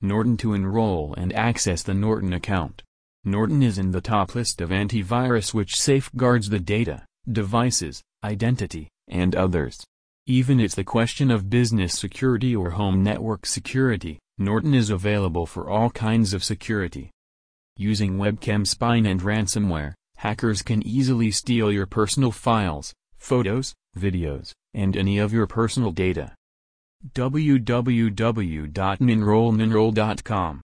Norton to enroll and access the Norton account. Norton is in the top list of antivirus which safeguards the data, devices, identity, and others. Even it's the question of business security or home network security, Norton is available for all kinds of security. Using webcam spying and ransomware, hackers can easily steal your personal files, photos, videos, and any of your personal data. www.nenrollnenroll.com